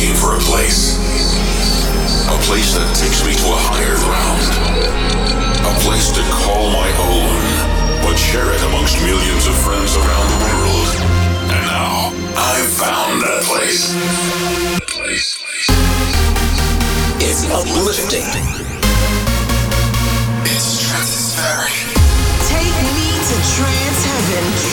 looking for a place. A place that takes me to a higher ground. A place to call my own, but share it amongst millions of friends around the world. And now, I've found that place. It's uplifting. It's stratospheric. Take me to trance heaven.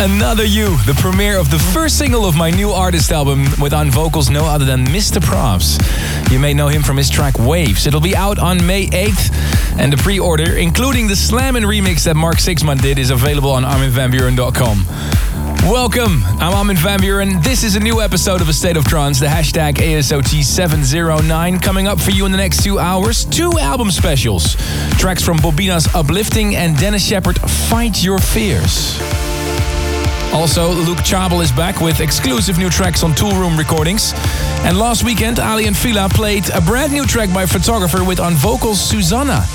Another You, the premiere of the first single of my new artist album with on vocals no other than Mr. Probz. You may know him from his track Waves. It'll be out on May 8th, and the pre-order, including the Slammin' remix that Mark Sixma did, is available on arminvanbuuren.com. Welcome, I'm Armin van Buuren. This is a new episode of A State of Trance, the hashtag ASOT709. Coming up for you in the next two hours, two album specials. Tracks from Bobina's Uplifting and Denis Sheperd Fight Your Fears. Also, Luke Chable is back with exclusive new tracks on Toolroom recordings. And last weekend, Aly and Fila played a brand new track by Photographer with on vocals Susana.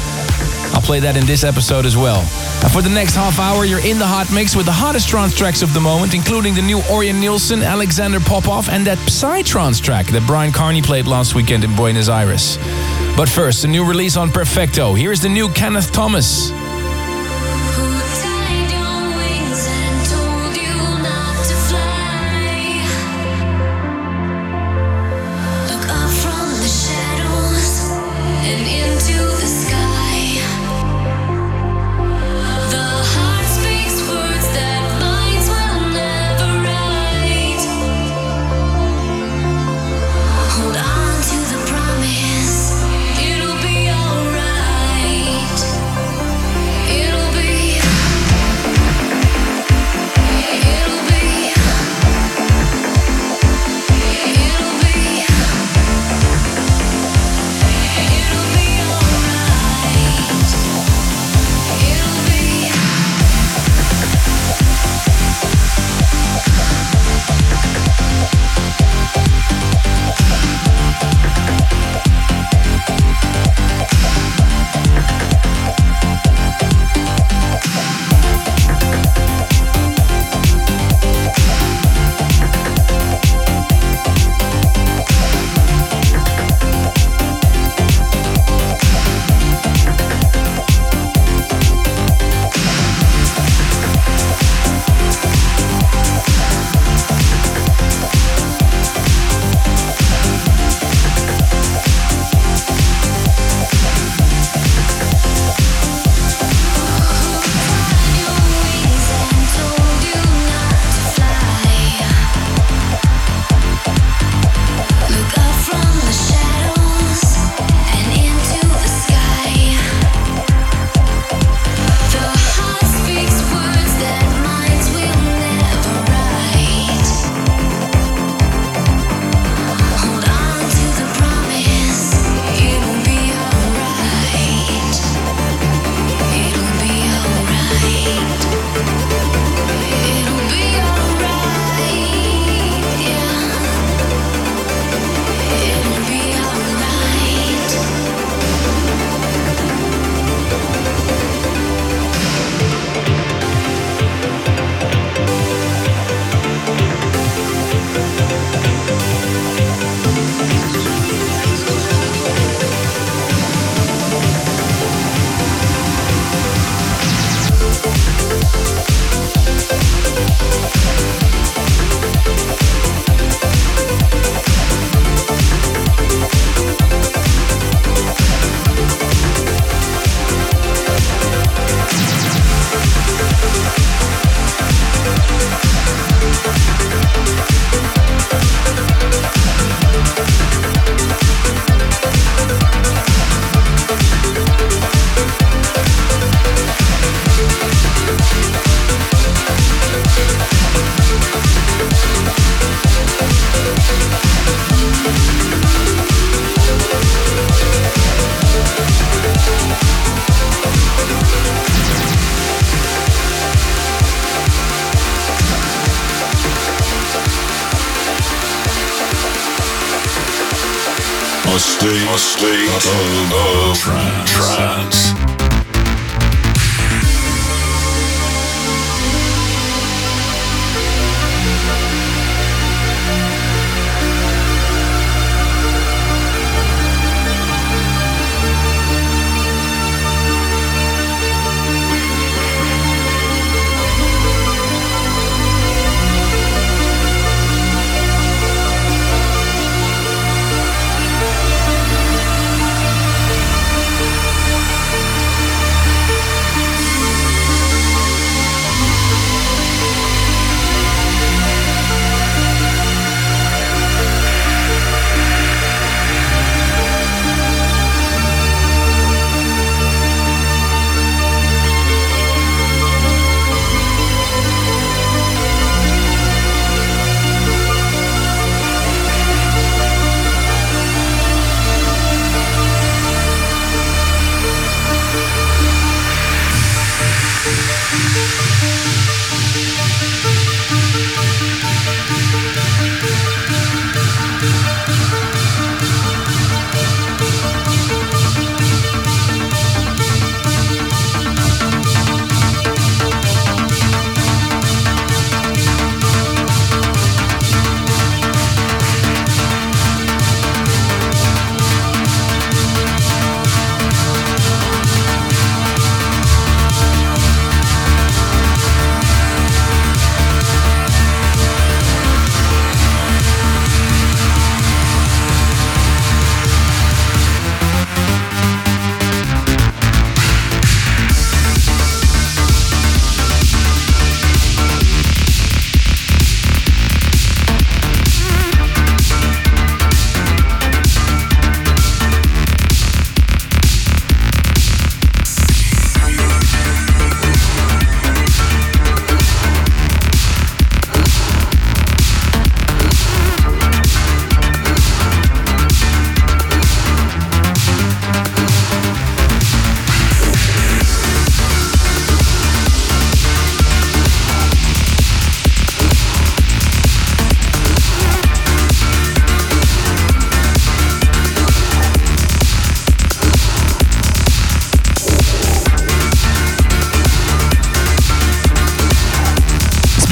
I'll play that in this episode as well. And for the next half hour, you're in the hot mix with the hottest trance tracks of the moment, including the new Orjan Nilsen, Alexander Popov, and that Psytrance track that Bryan Kearney played last weekend in Buenos Aires. But first, a new release on Perfecto. Here's the new Kenneth Thomas.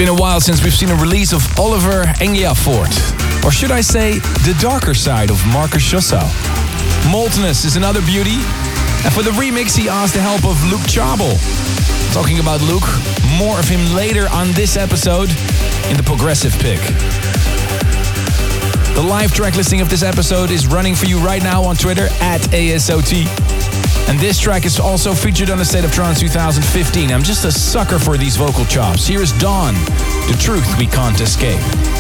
Been a while since we've seen a release of Oliver Engiafort. Or should I say, the darker side of Marcus Schössow. Molteness is another beauty. And for the remix, he asked the help of Luke Chable. Talking about Luke, more of him later on this episode in the Progressive Pick. The live track listing of this episode is running for you right now on Twitter at ASOT. And this track is also featured on the State of Trance 2015. I'm just a sucker for these vocal chops. Here is Dawn, The Truth We Can't Escape.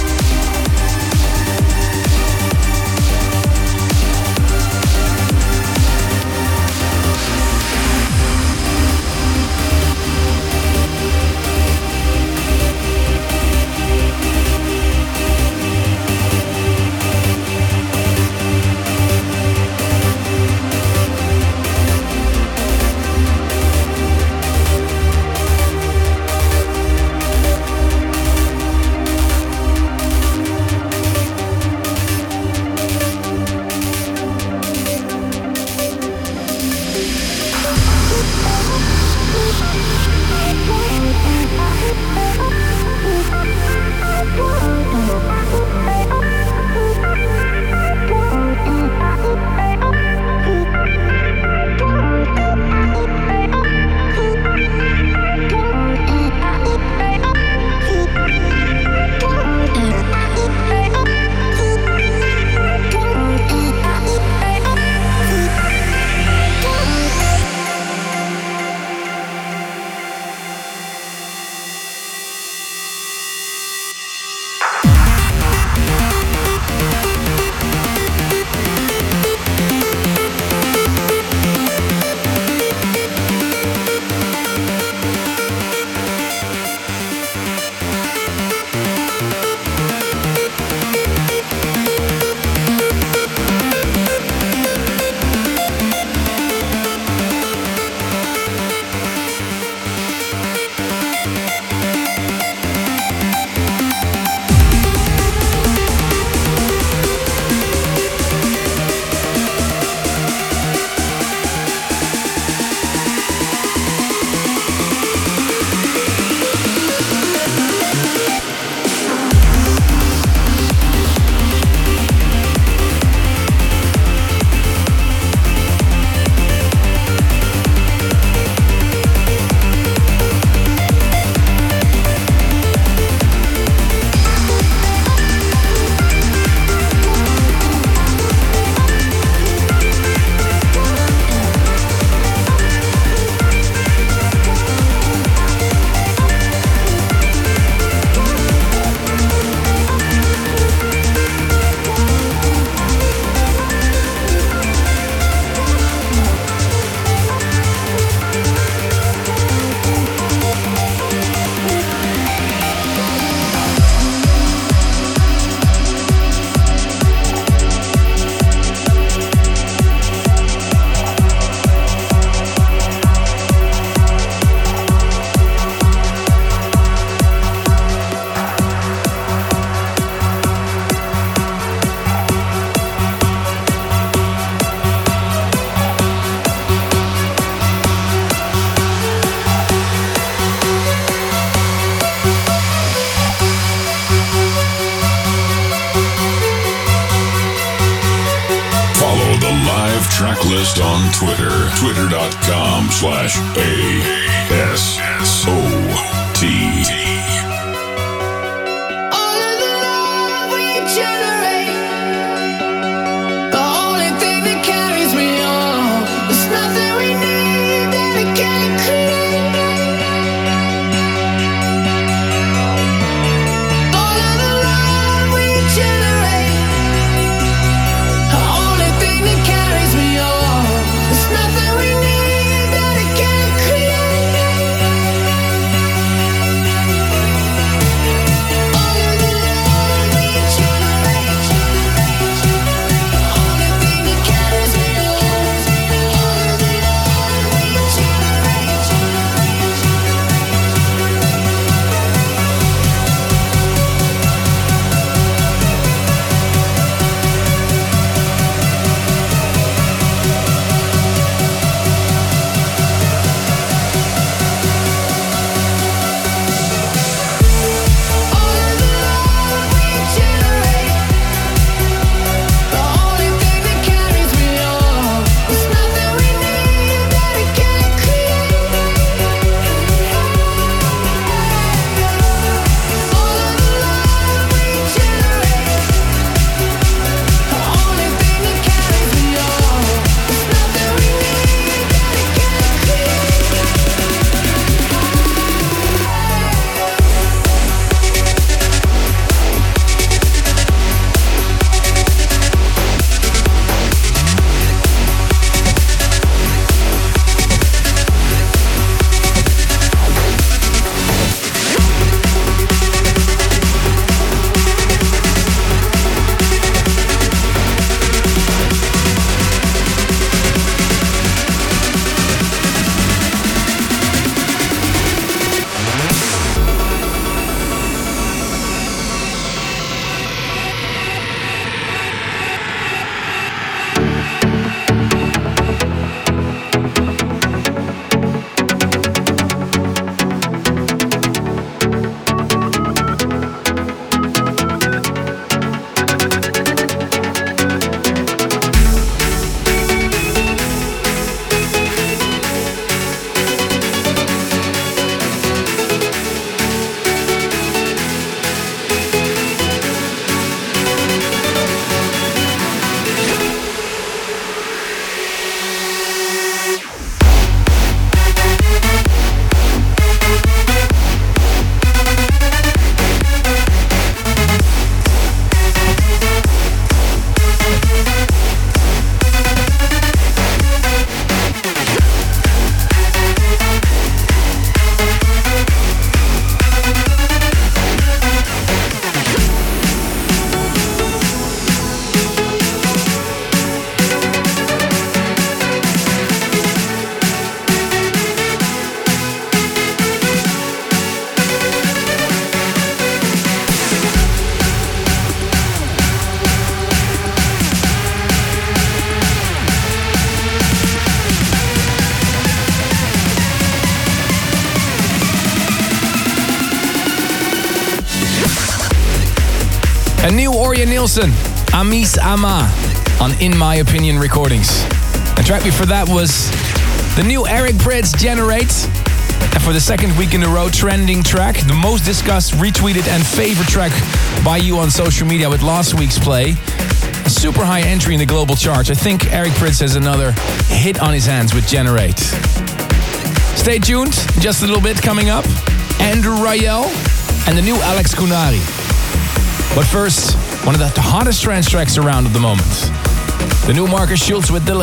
Nilsen, Amis Ama, on In My Opinion Recordings. And track before that was the new Eric Prydz Generate. And for the second week in a row, trending track, the most discussed, retweeted, and favorite track by you on social media with last week's play. A super high entry in the global charts. I think Eric Prydz has another hit on his hands with Generate. Stay tuned, just a little bit coming up. Andrew Rayel and the new Alex Kunnari. But first, one of the hottest trance tracks around at the moment. The new Markus Schulz with De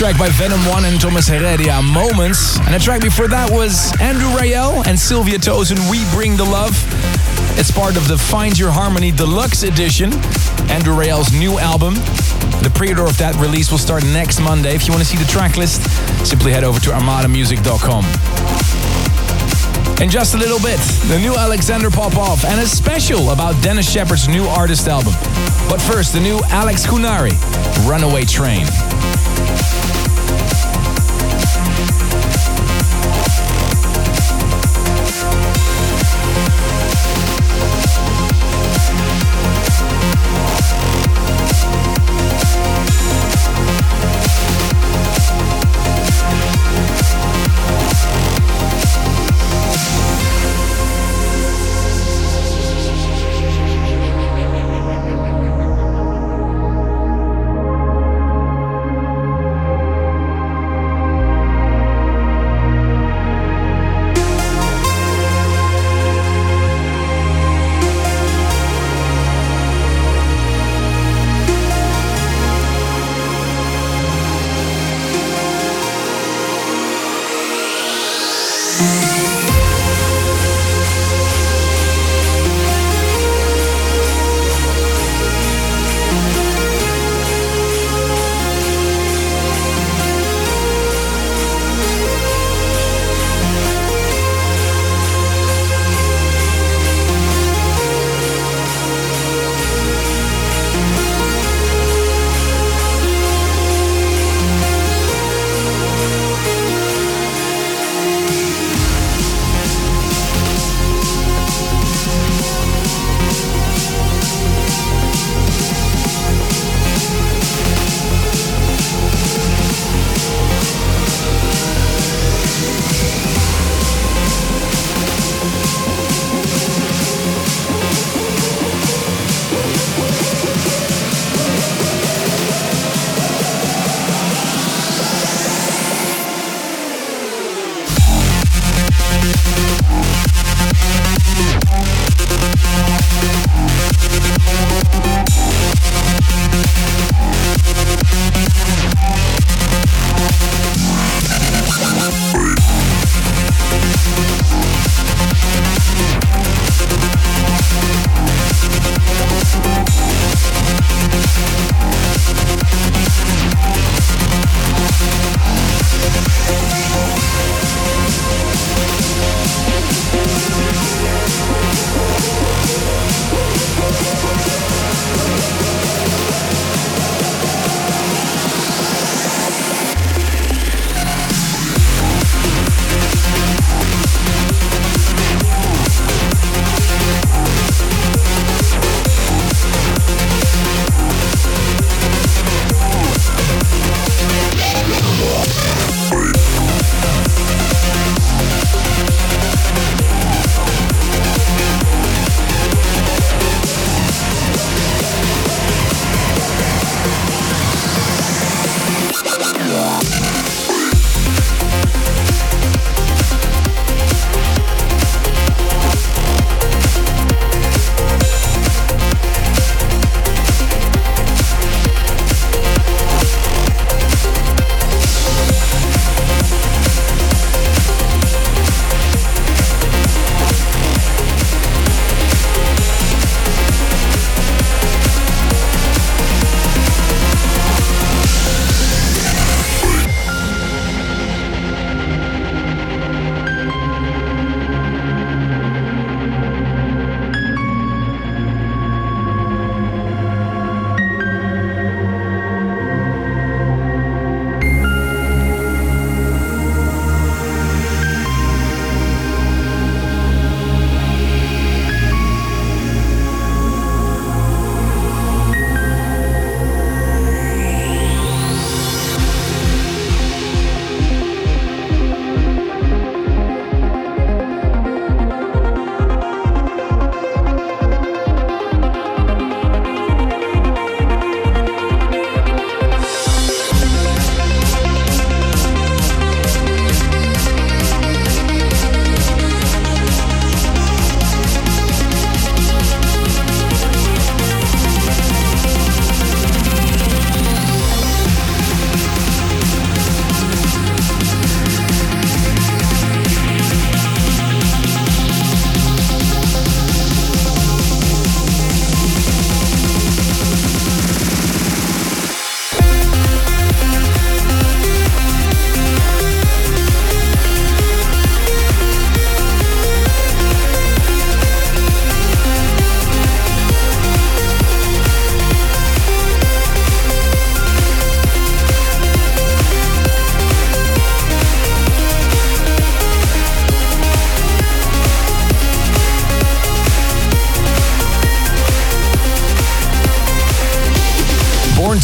track by Venom 1 and Thomas Heredia, Moments. And the track before that was Andrew Rayel and Sylvia Tosun, We Bring the Love. It's part of the Find Your Harmony Deluxe Edition, Andrew Rayel's new album. The pre-order of that release will start next Monday. If you want to see the track list, simply head over to armadamusic.com. In just a little bit, the new Alexander Popov and a special about Denis Sheperd's new artist album. But first, the new Alex Kunnari, Runaway Train.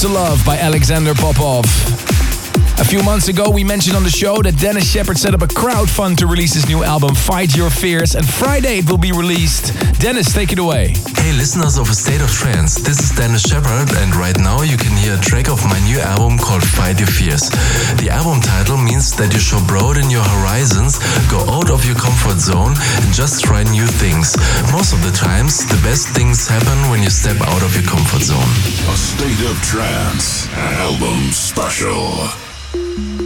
To Love by Alexander Popov. A few months ago, we mentioned on the show that Denis Sheperd set up a crowd fund to release his new album, Fight Your Fears, and Friday it will be released. Denis, take it away. Hey, listeners of A State of Trance, this is Denis Sheperd, and right now you can hear a track of my new album called Fight Your Fears. The album title means that you should broaden your horizons, go out of your comfort zone, and just try new things. Most of the times, the best things happen when you step out of your comfort zone. A State of Trance album special. Trance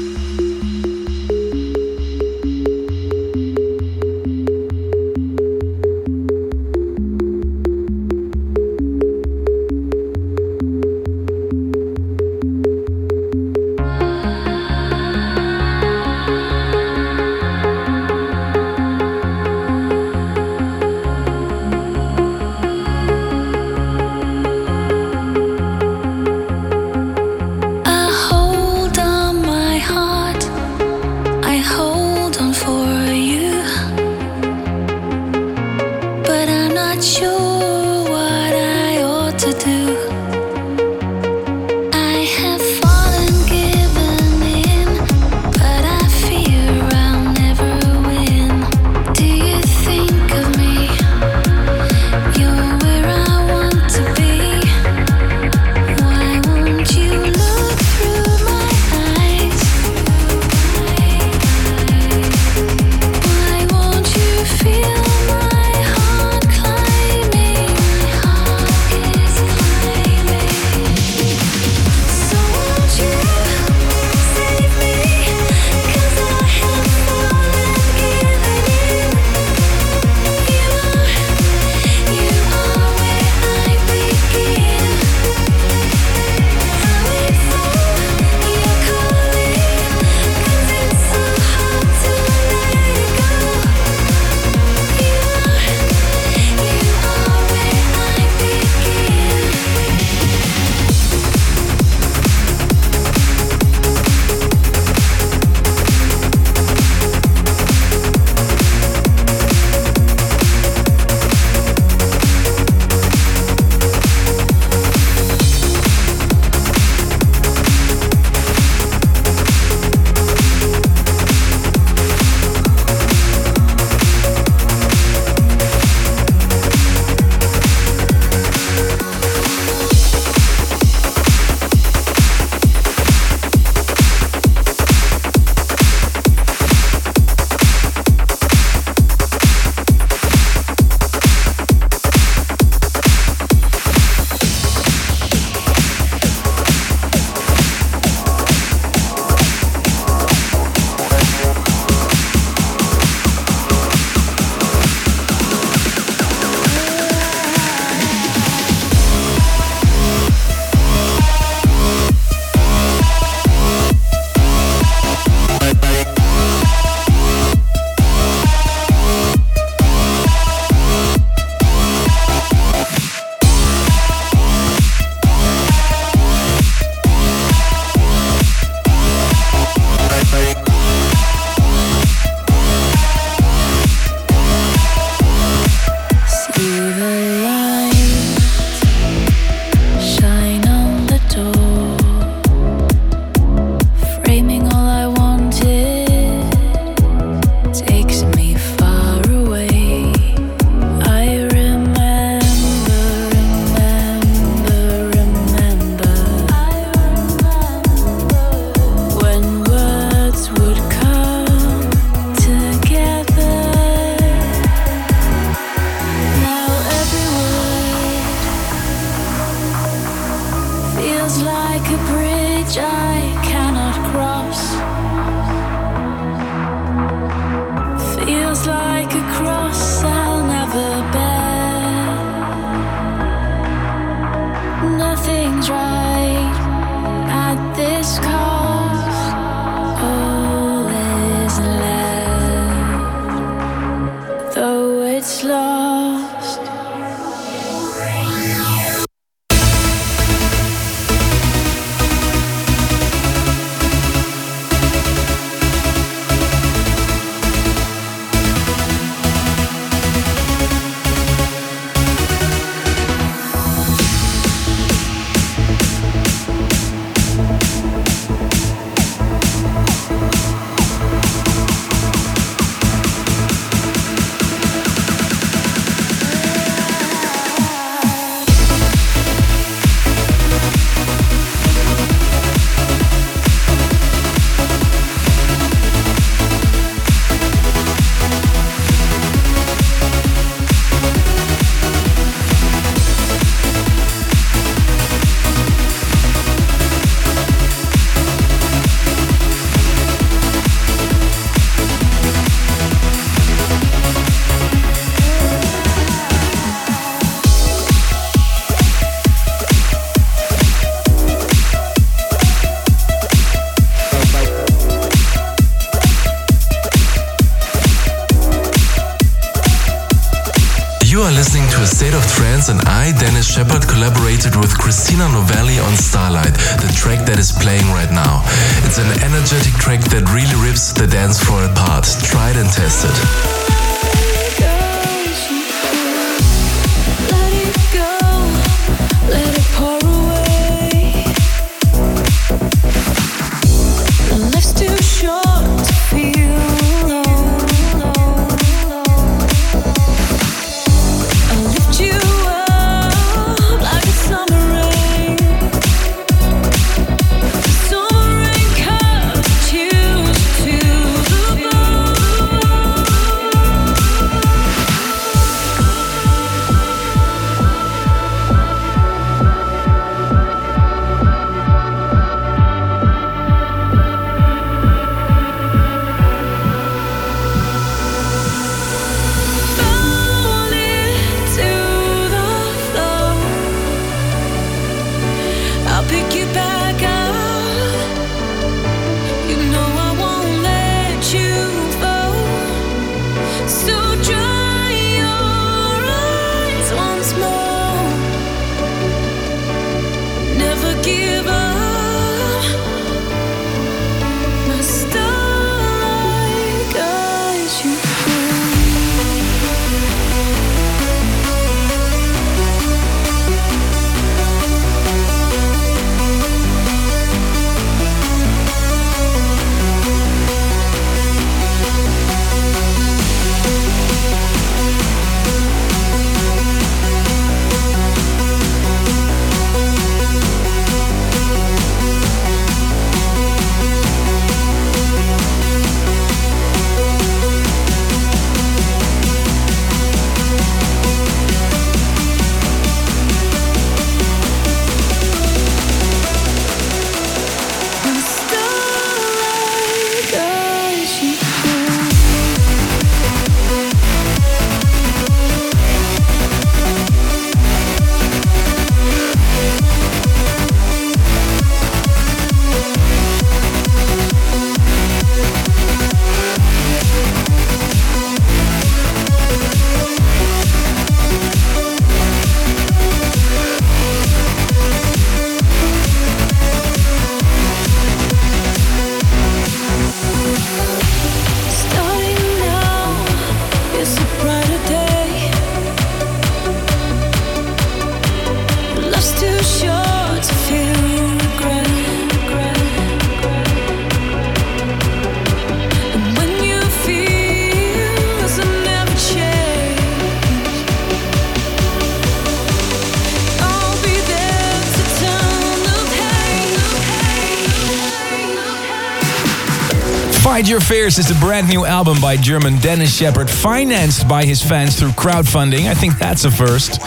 Your Fears is a brand new album by German Denis Sheperd, financed by his fans through crowdfunding. I think that's a first.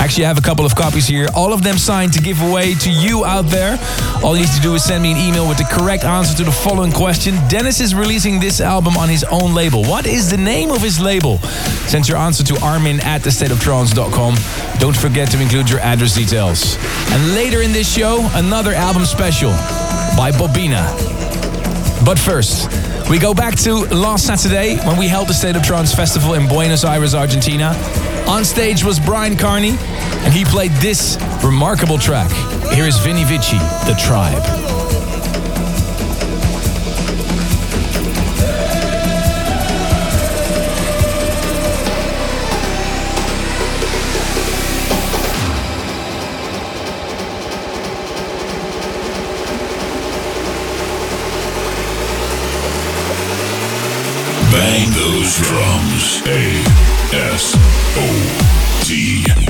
Actually, I have a couple of copies here, all of them signed to give away to you out there. All you need to do is send me an email with the correct answer to the following question. Denis is releasing this album on his own label. What is the name of his label? Send your answer to armin at thestateoftrance.com. Don't forget to include your address details. And later in this show, another album special by Bobina. But first, we go back to last Saturday when we held the State of Trance Festival in Buenos Aires, Argentina. On stage was Bryan Kearney, and he played this remarkable track. Here is Vini Vici, The Tribe. Those drums. A S O T.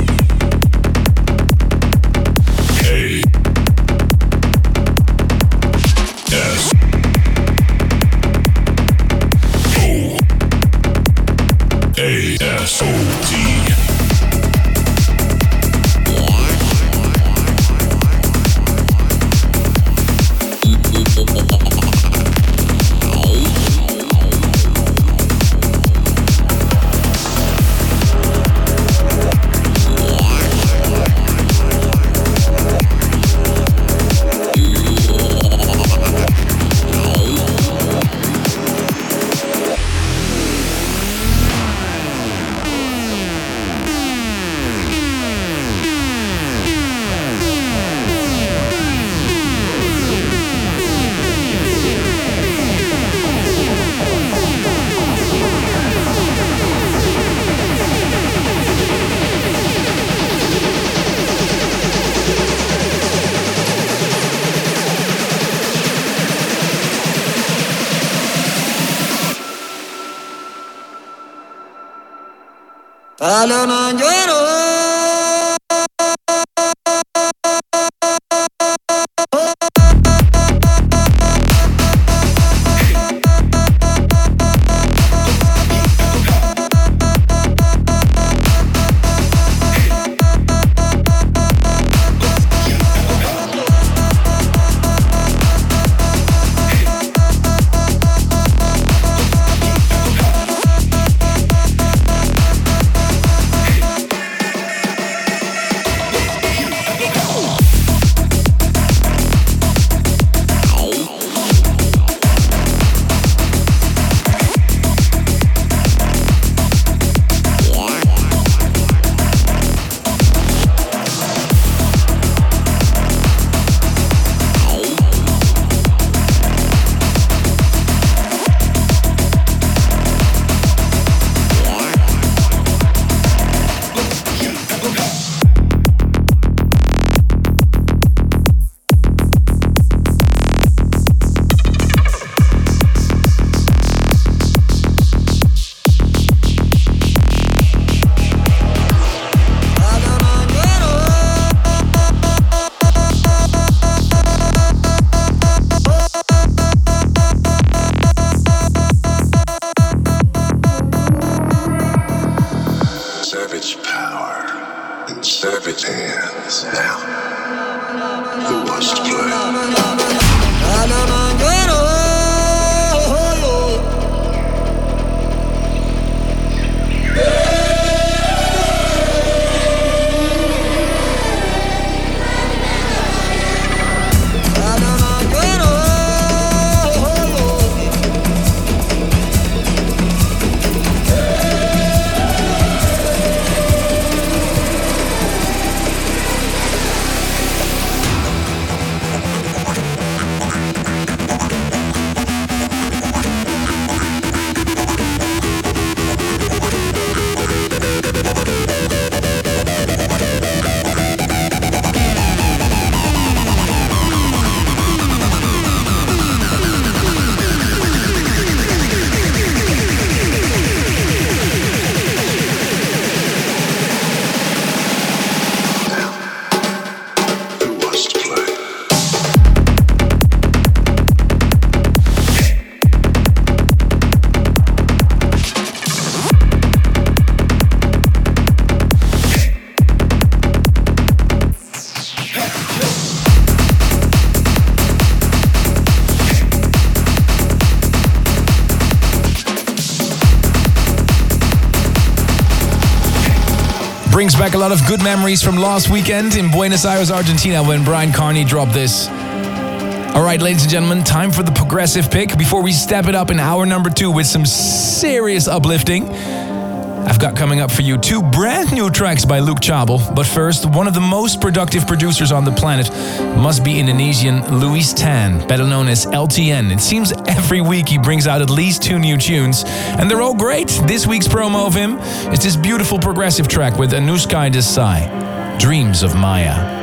brings back lot of good memories from last weekend in Buenos Aires, Argentina, when Bryan Kearney dropped this. All right, ladies and gentlemen, time for the progressive pick before we step it up in hour number two with some serious uplifting. I've got coming up for you two brand new tracks by Luke Chable. But first, one of the most productive producers on the planet must be Indonesian Luis Tan, better known as LTN. It seems every week he brings out at least two new tunes, and they're all great. This week's promo of him is this beautiful progressive track with Anuskha Desai, Dreams of Maya.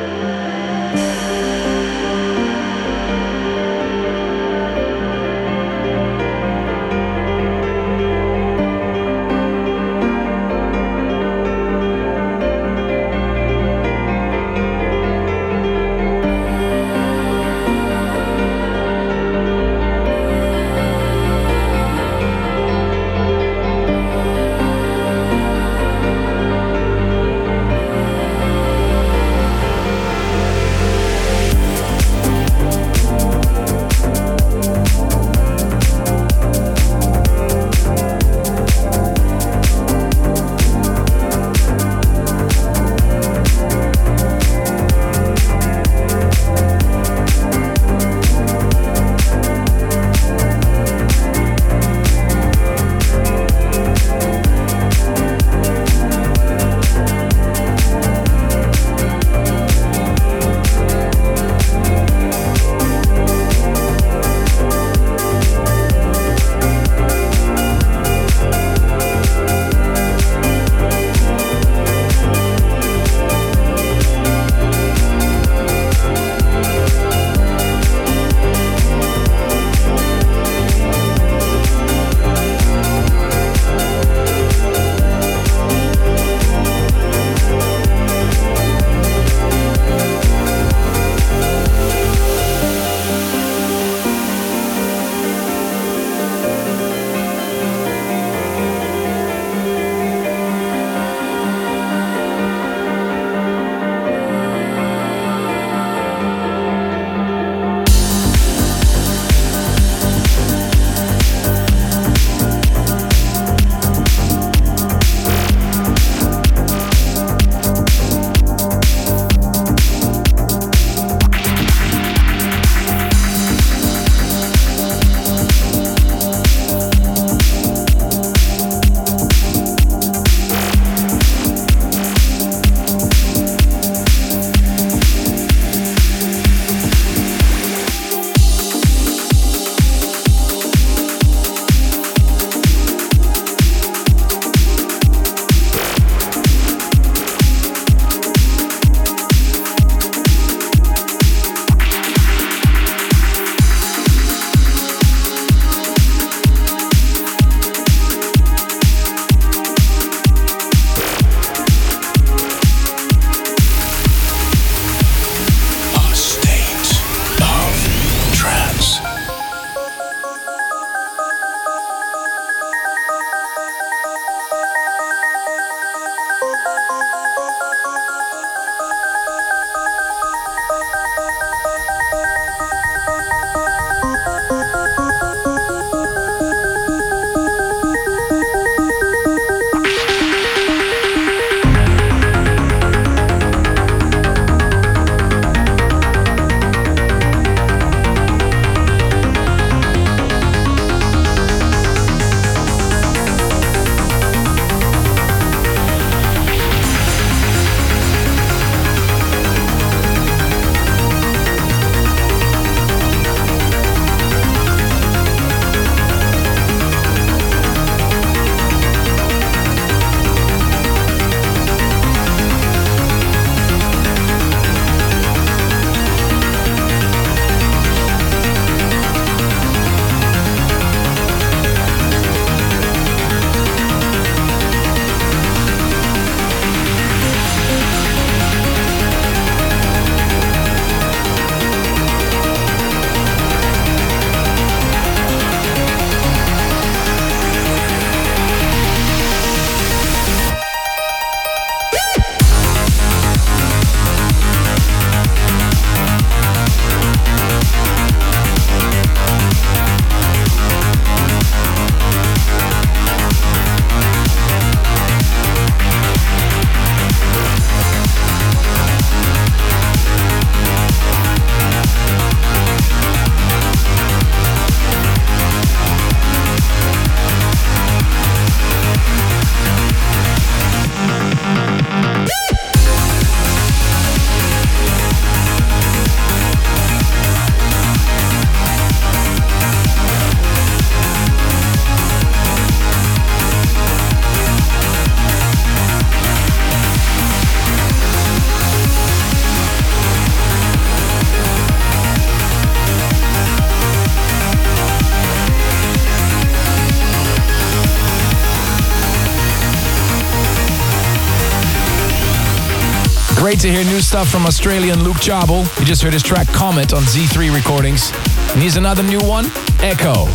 Great to hear new stuff from Australian Luke Chable. You just heard his track Comet on Z3 Recordings. And here's another new one, Echo.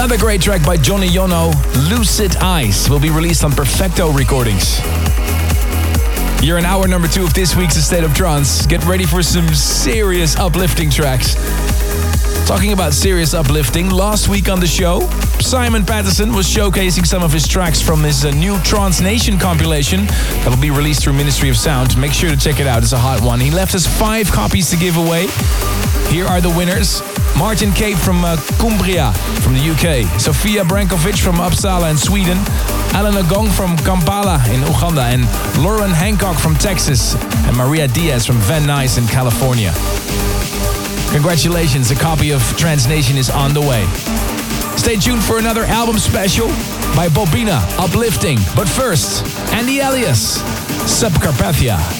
Another great track by Johnny Yono, Lucid Eyes, will be released on Perfecto Recordings. You're in hour number two of this week's State of Trance. Get ready for some serious uplifting tracks. Talking about serious uplifting, last week on the show, Simon Patterson was showcasing some of his tracks from his uh, new Trance Nation compilation that will be released through Ministry of Sound. Make sure to check it out, it's a hot one. He left us five copies to give away. Here are the winners. Martin Cape from uh, Cumbria from the UK, Sofia Brankovic from Uppsala in Sweden, Alan Gong from Kampala in Uganda, and Lauren Hancock from Texas, and Maria Diaz from Van Nuys in California. Congratulations, a copy of Trance Nation is on the way. Stay tuned for another album special by Bobina, Uplifting. But first, Andy Elias, Subcarpathia.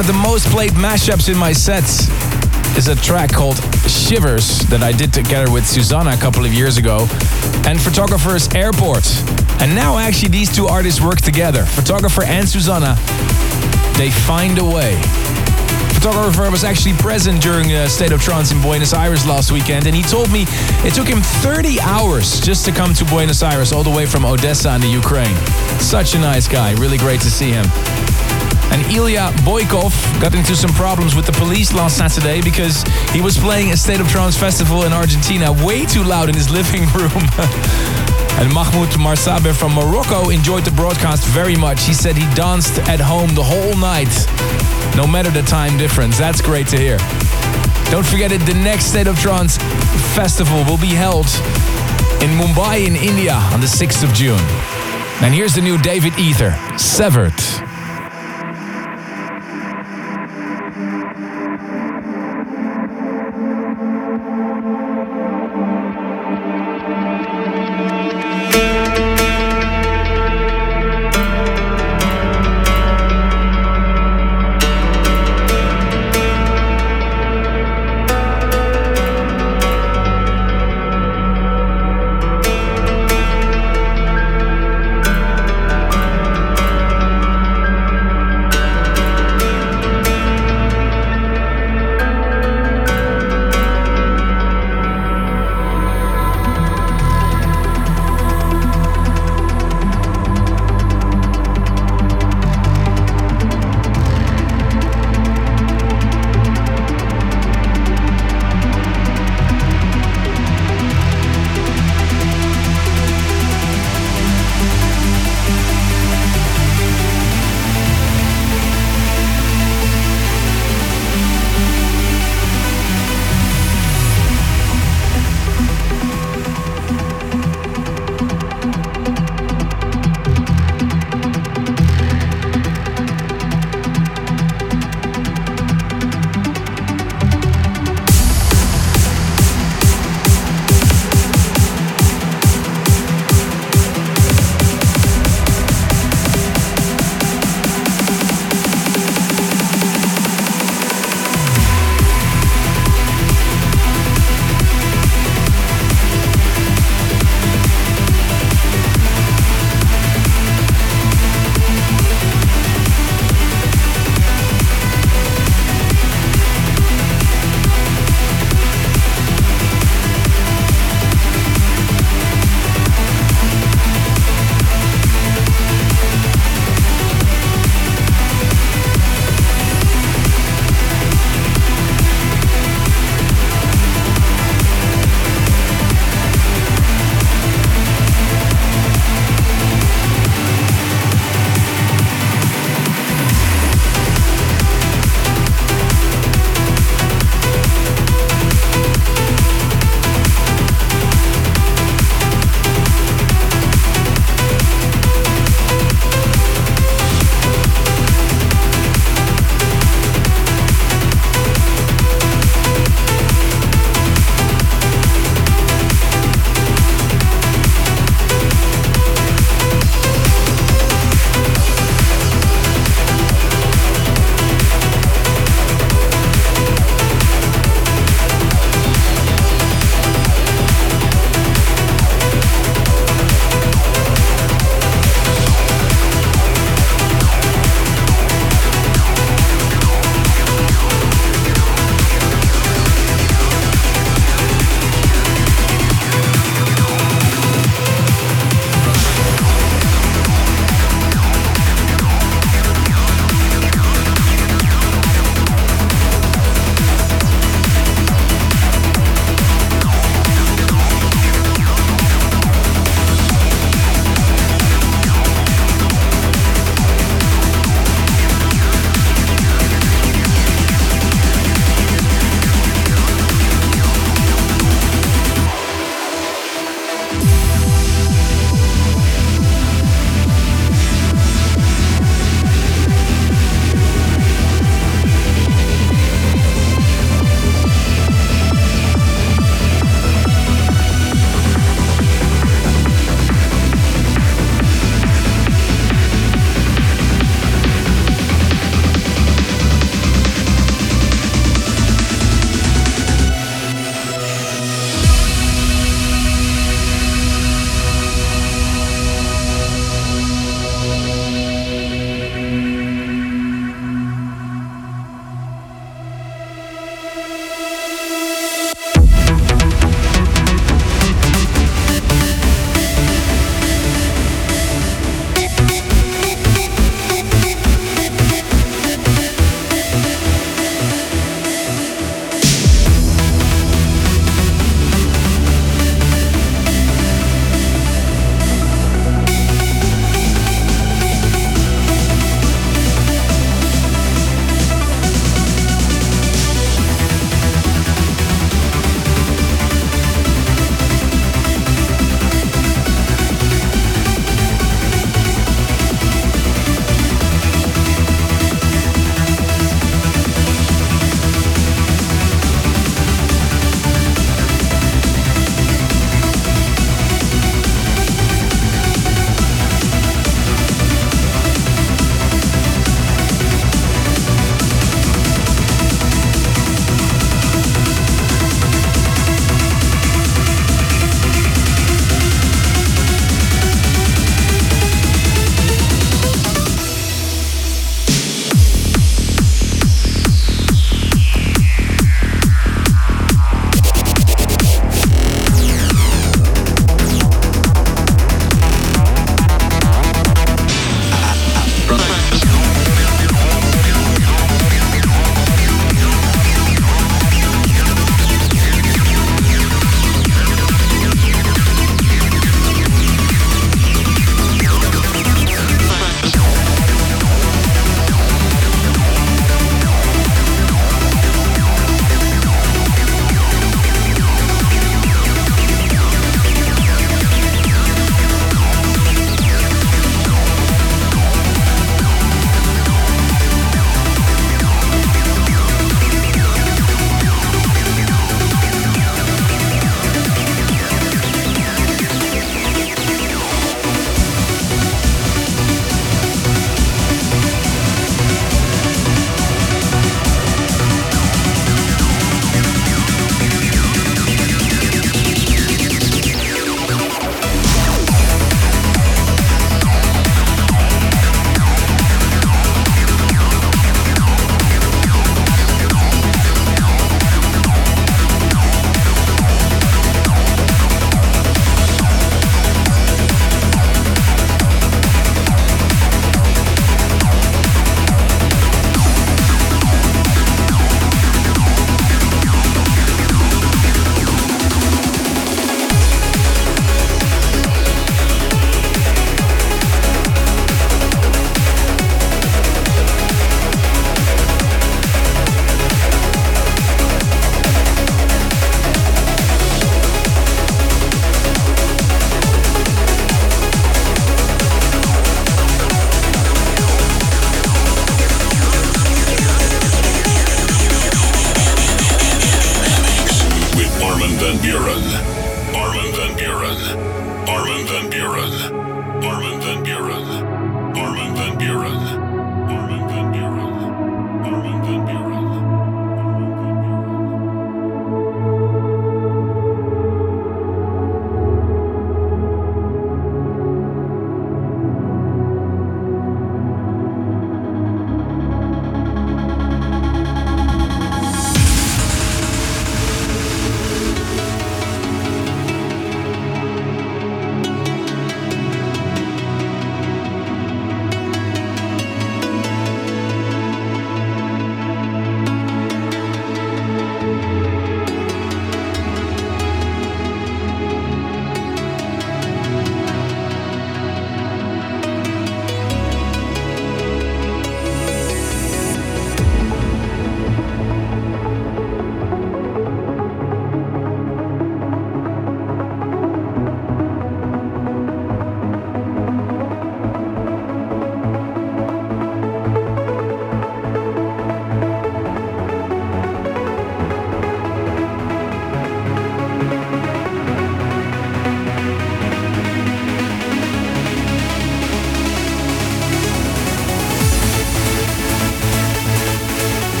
One of the most played mashups in my sets is a track called Shivers that I did together with Susana a couple of years ago and Photographer's Airport. And now actually these two artists work together. Photographer and Susana, they find a way. Photographer was actually present during a State of Trance in Buenos Aires last weekend and he told me it took him 30 hours just to come to Buenos Aires all the way from Odessa in the Ukraine. Such a nice guy, really great to see him. And Ilya Boykov got into some problems with the police last Saturday because he was playing a State of Trance festival in Argentina way too loud in his living room. and Mahmoud Marsabe from Morocco enjoyed the broadcast very much. He said he danced at home the whole night, no matter the time difference. That's great to hear. Don't forget it, the next State of Trance festival will be held in Mumbai in India on the 6th of June. And here's the new David Ether, Severed.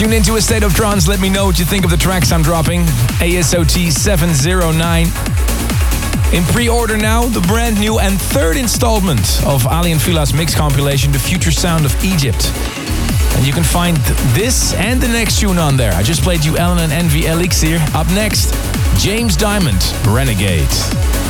Tune into a state of trance. Let me know what you think of the tracks I'm dropping. ASOT 709. In pre-order now, the brand new and third installment of Aly and Fila's mix compilation, The Future Sound of Egypt. And you can find this and the next tune on there. I just played you Ellen and Envy Elixir. Up next, James Dymond, Renegade.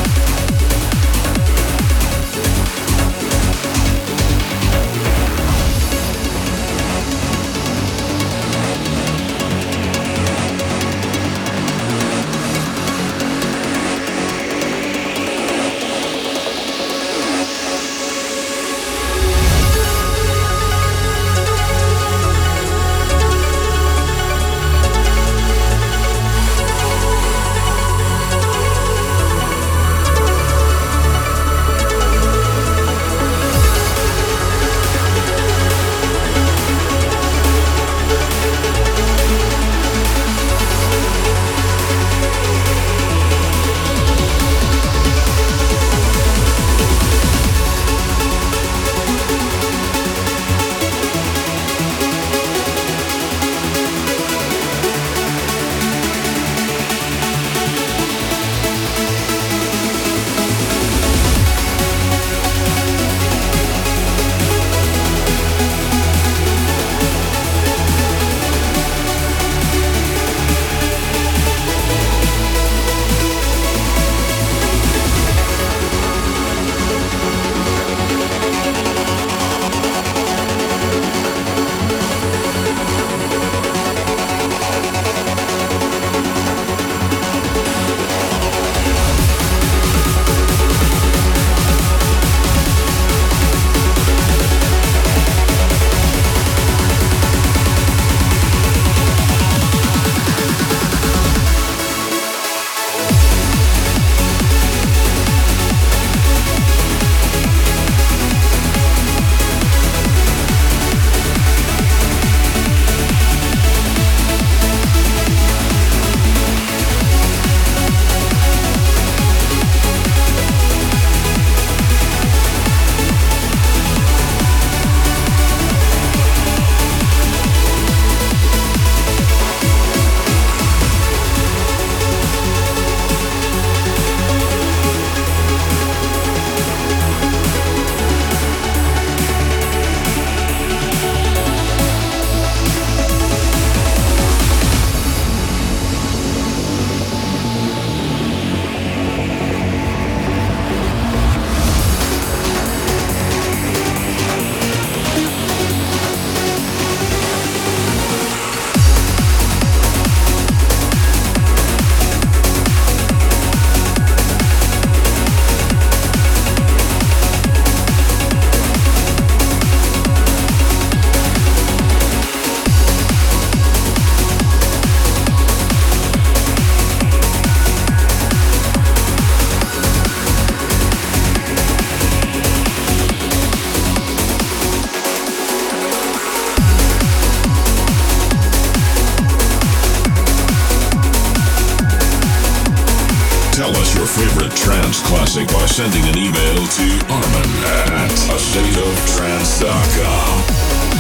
Trance classic by sending an email to Armin at a stateoftrance.com. week's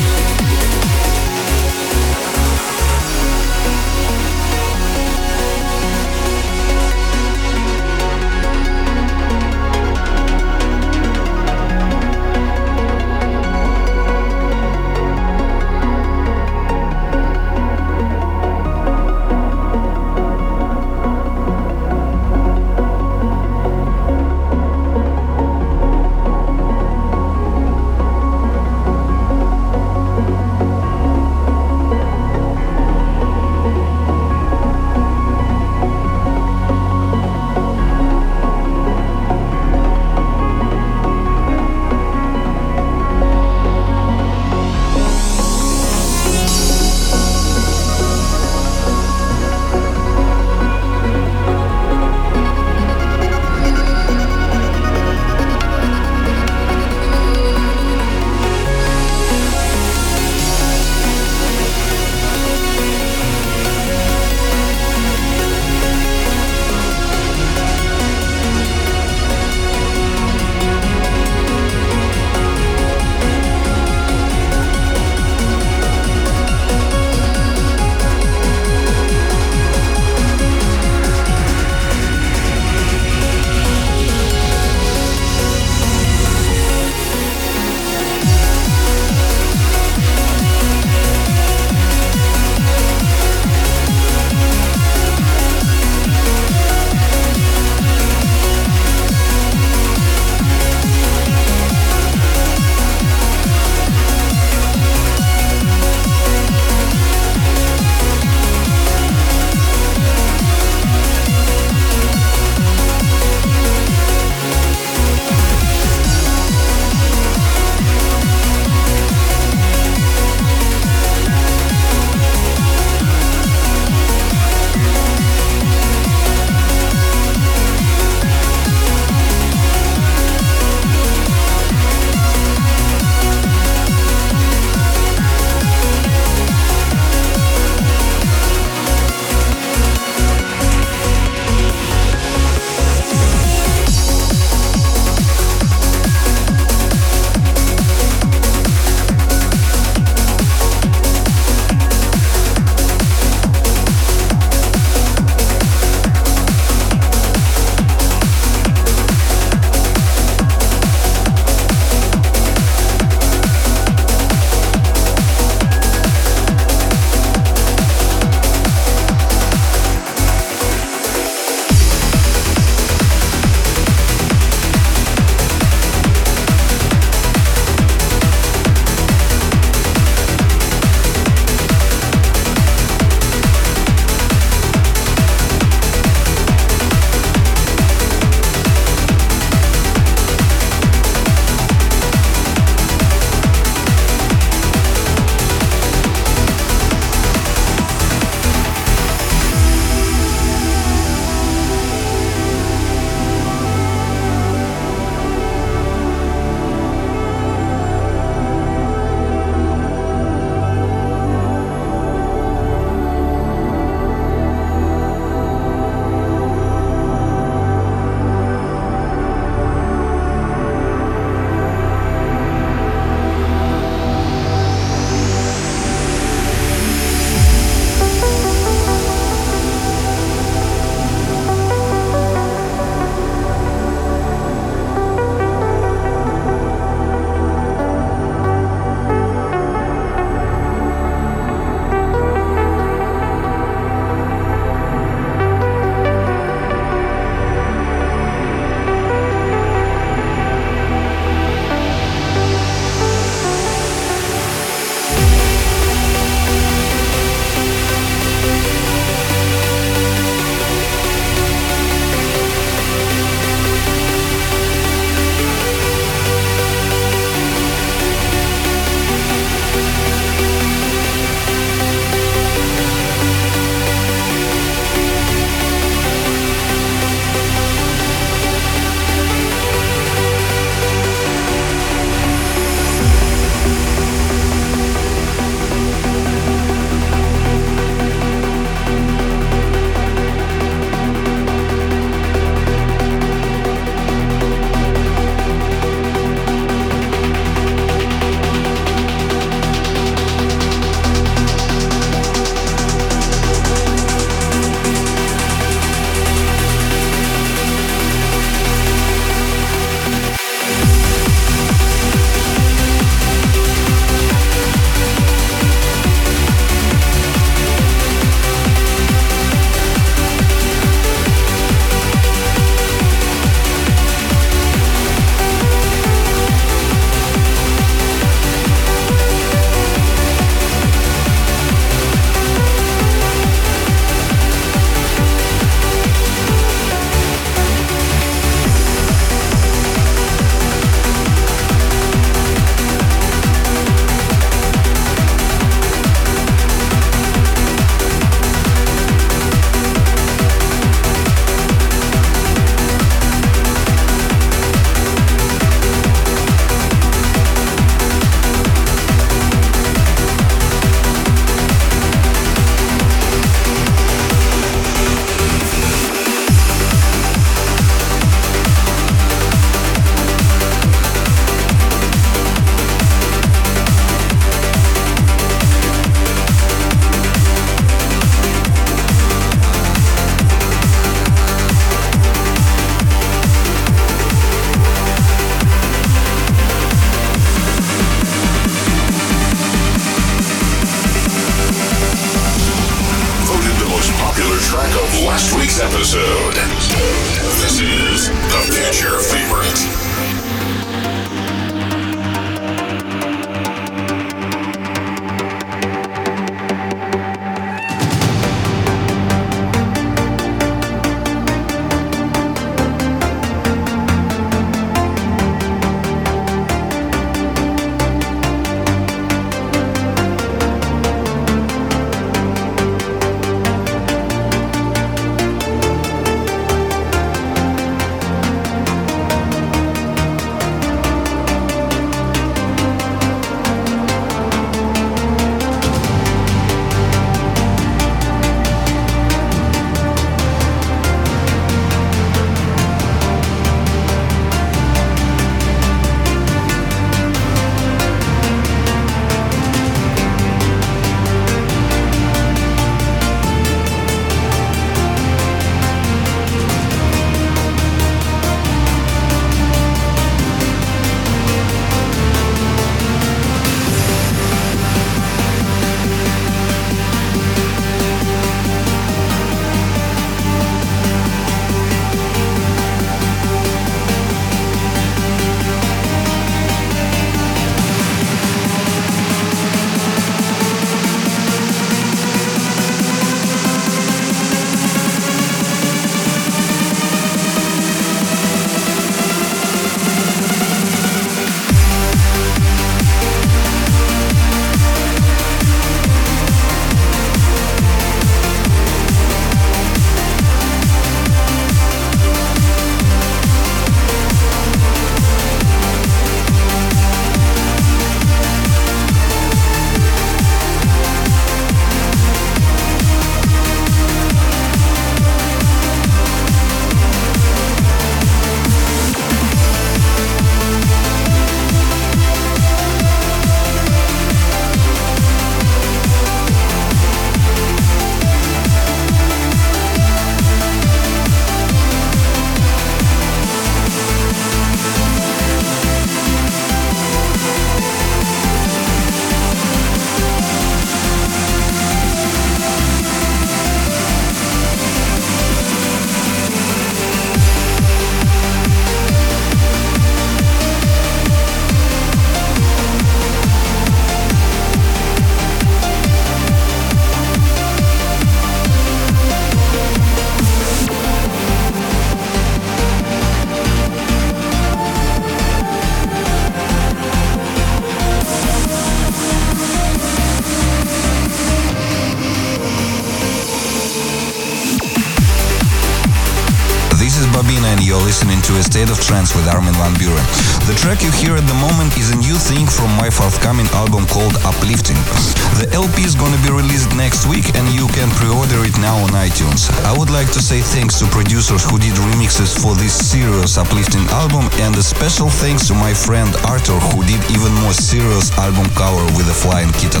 serious uplifting album and a special thanks to my friend Arthur who did even more serious album cover with a flying kitten.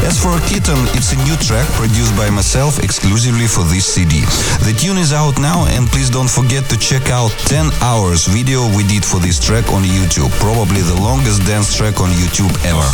As for Kitten, it's a new track produced by myself exclusively for this CD. The tune is out now and please don't forget to check out 10 hours video we did for this track on YouTube. Probably the longest dance track on YouTube ever.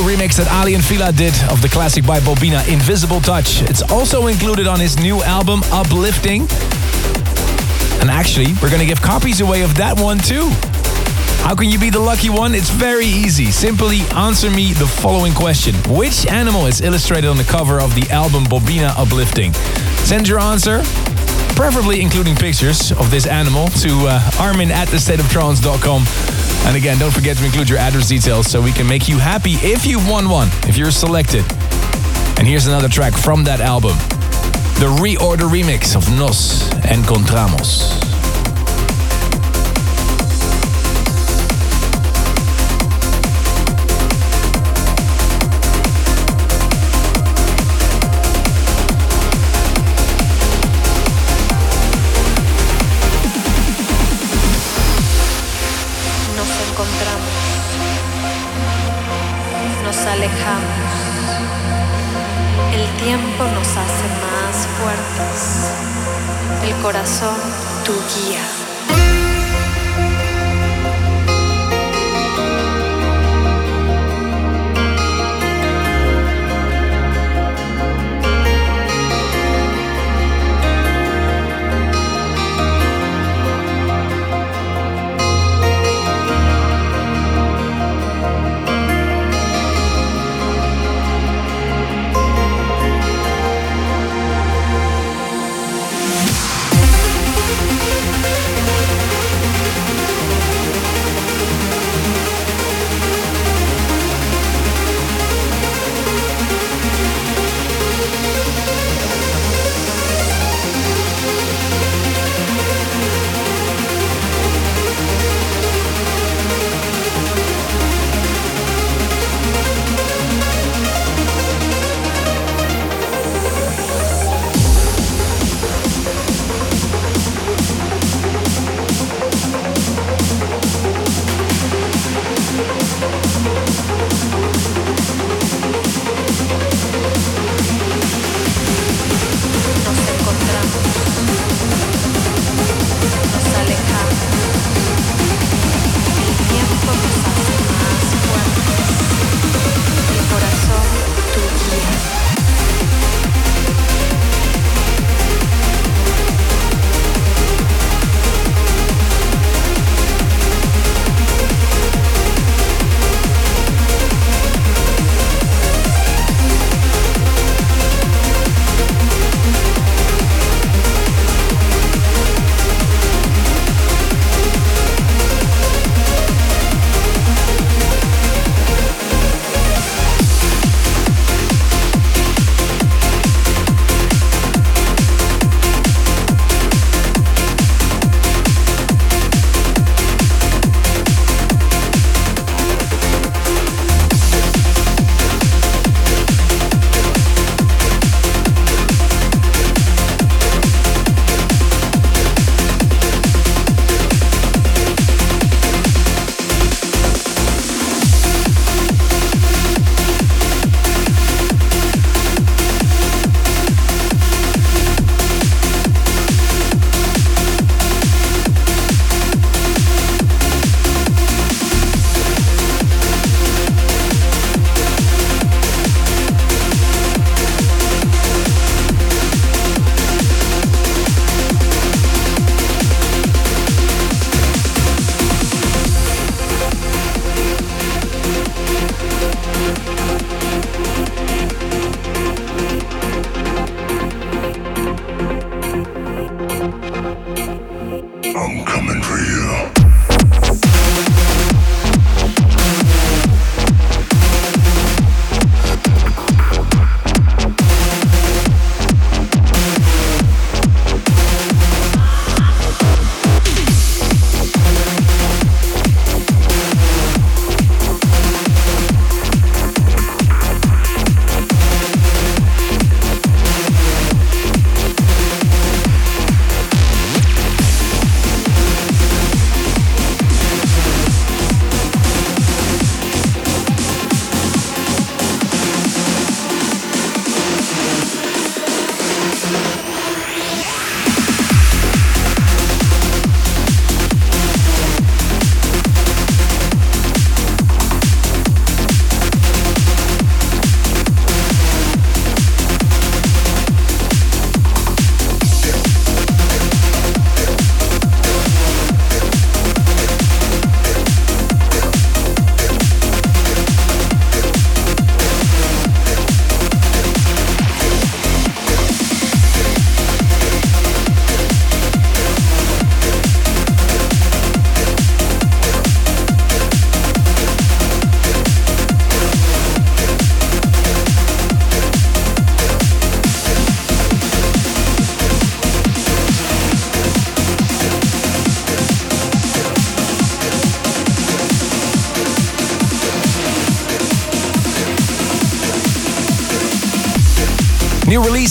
New remix that Aly & Fila did of the classic by Bobina, Invisible Touch. It's also included on his new album, Uplifting. And actually, we're going to give copies away of that one too. How can you be the lucky one? It's very easy. Simply answer me the following question Which animal is illustrated on the cover of the album Bobina Uplifting? Send your answer, preferably including pictures of this animal, to uh, armin at thestateoftrance.com. And again, don't forget to include your address details so we can make you happy if you've won one, if you're selected. And here's another track from that album the ReOrder remix of Nos Encontramos. El tiempo nos hace más fuertes. El corazón, tu guía.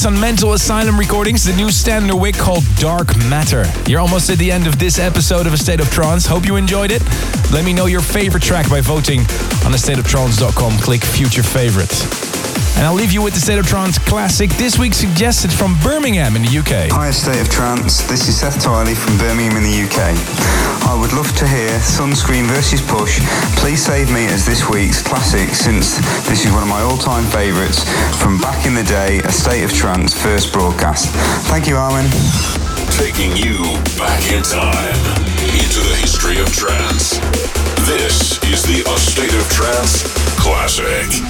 On Mental Asylum Recordings, the new Standerwick called Dark Matter. You're almost at the end of this episode of A State of Trance. Hope you enjoyed it. Let me know your favorite track by voting on thestateoftrance.com. Click Future Favorite. And I'll leave you with the State of Trance classic, this week suggested from Birmingham in the UK. Hi, State of Trance. This is Seth Tiley from Birmingham in the UK. I would love to hear Sunscreem versus Push. Please save me as this week's classic since this is one of my all-time favourites from back in the day, A State of Trance first broadcast. Thank you, Armin. Taking you back in time into the history of trance. This is the A State of Trance Classic.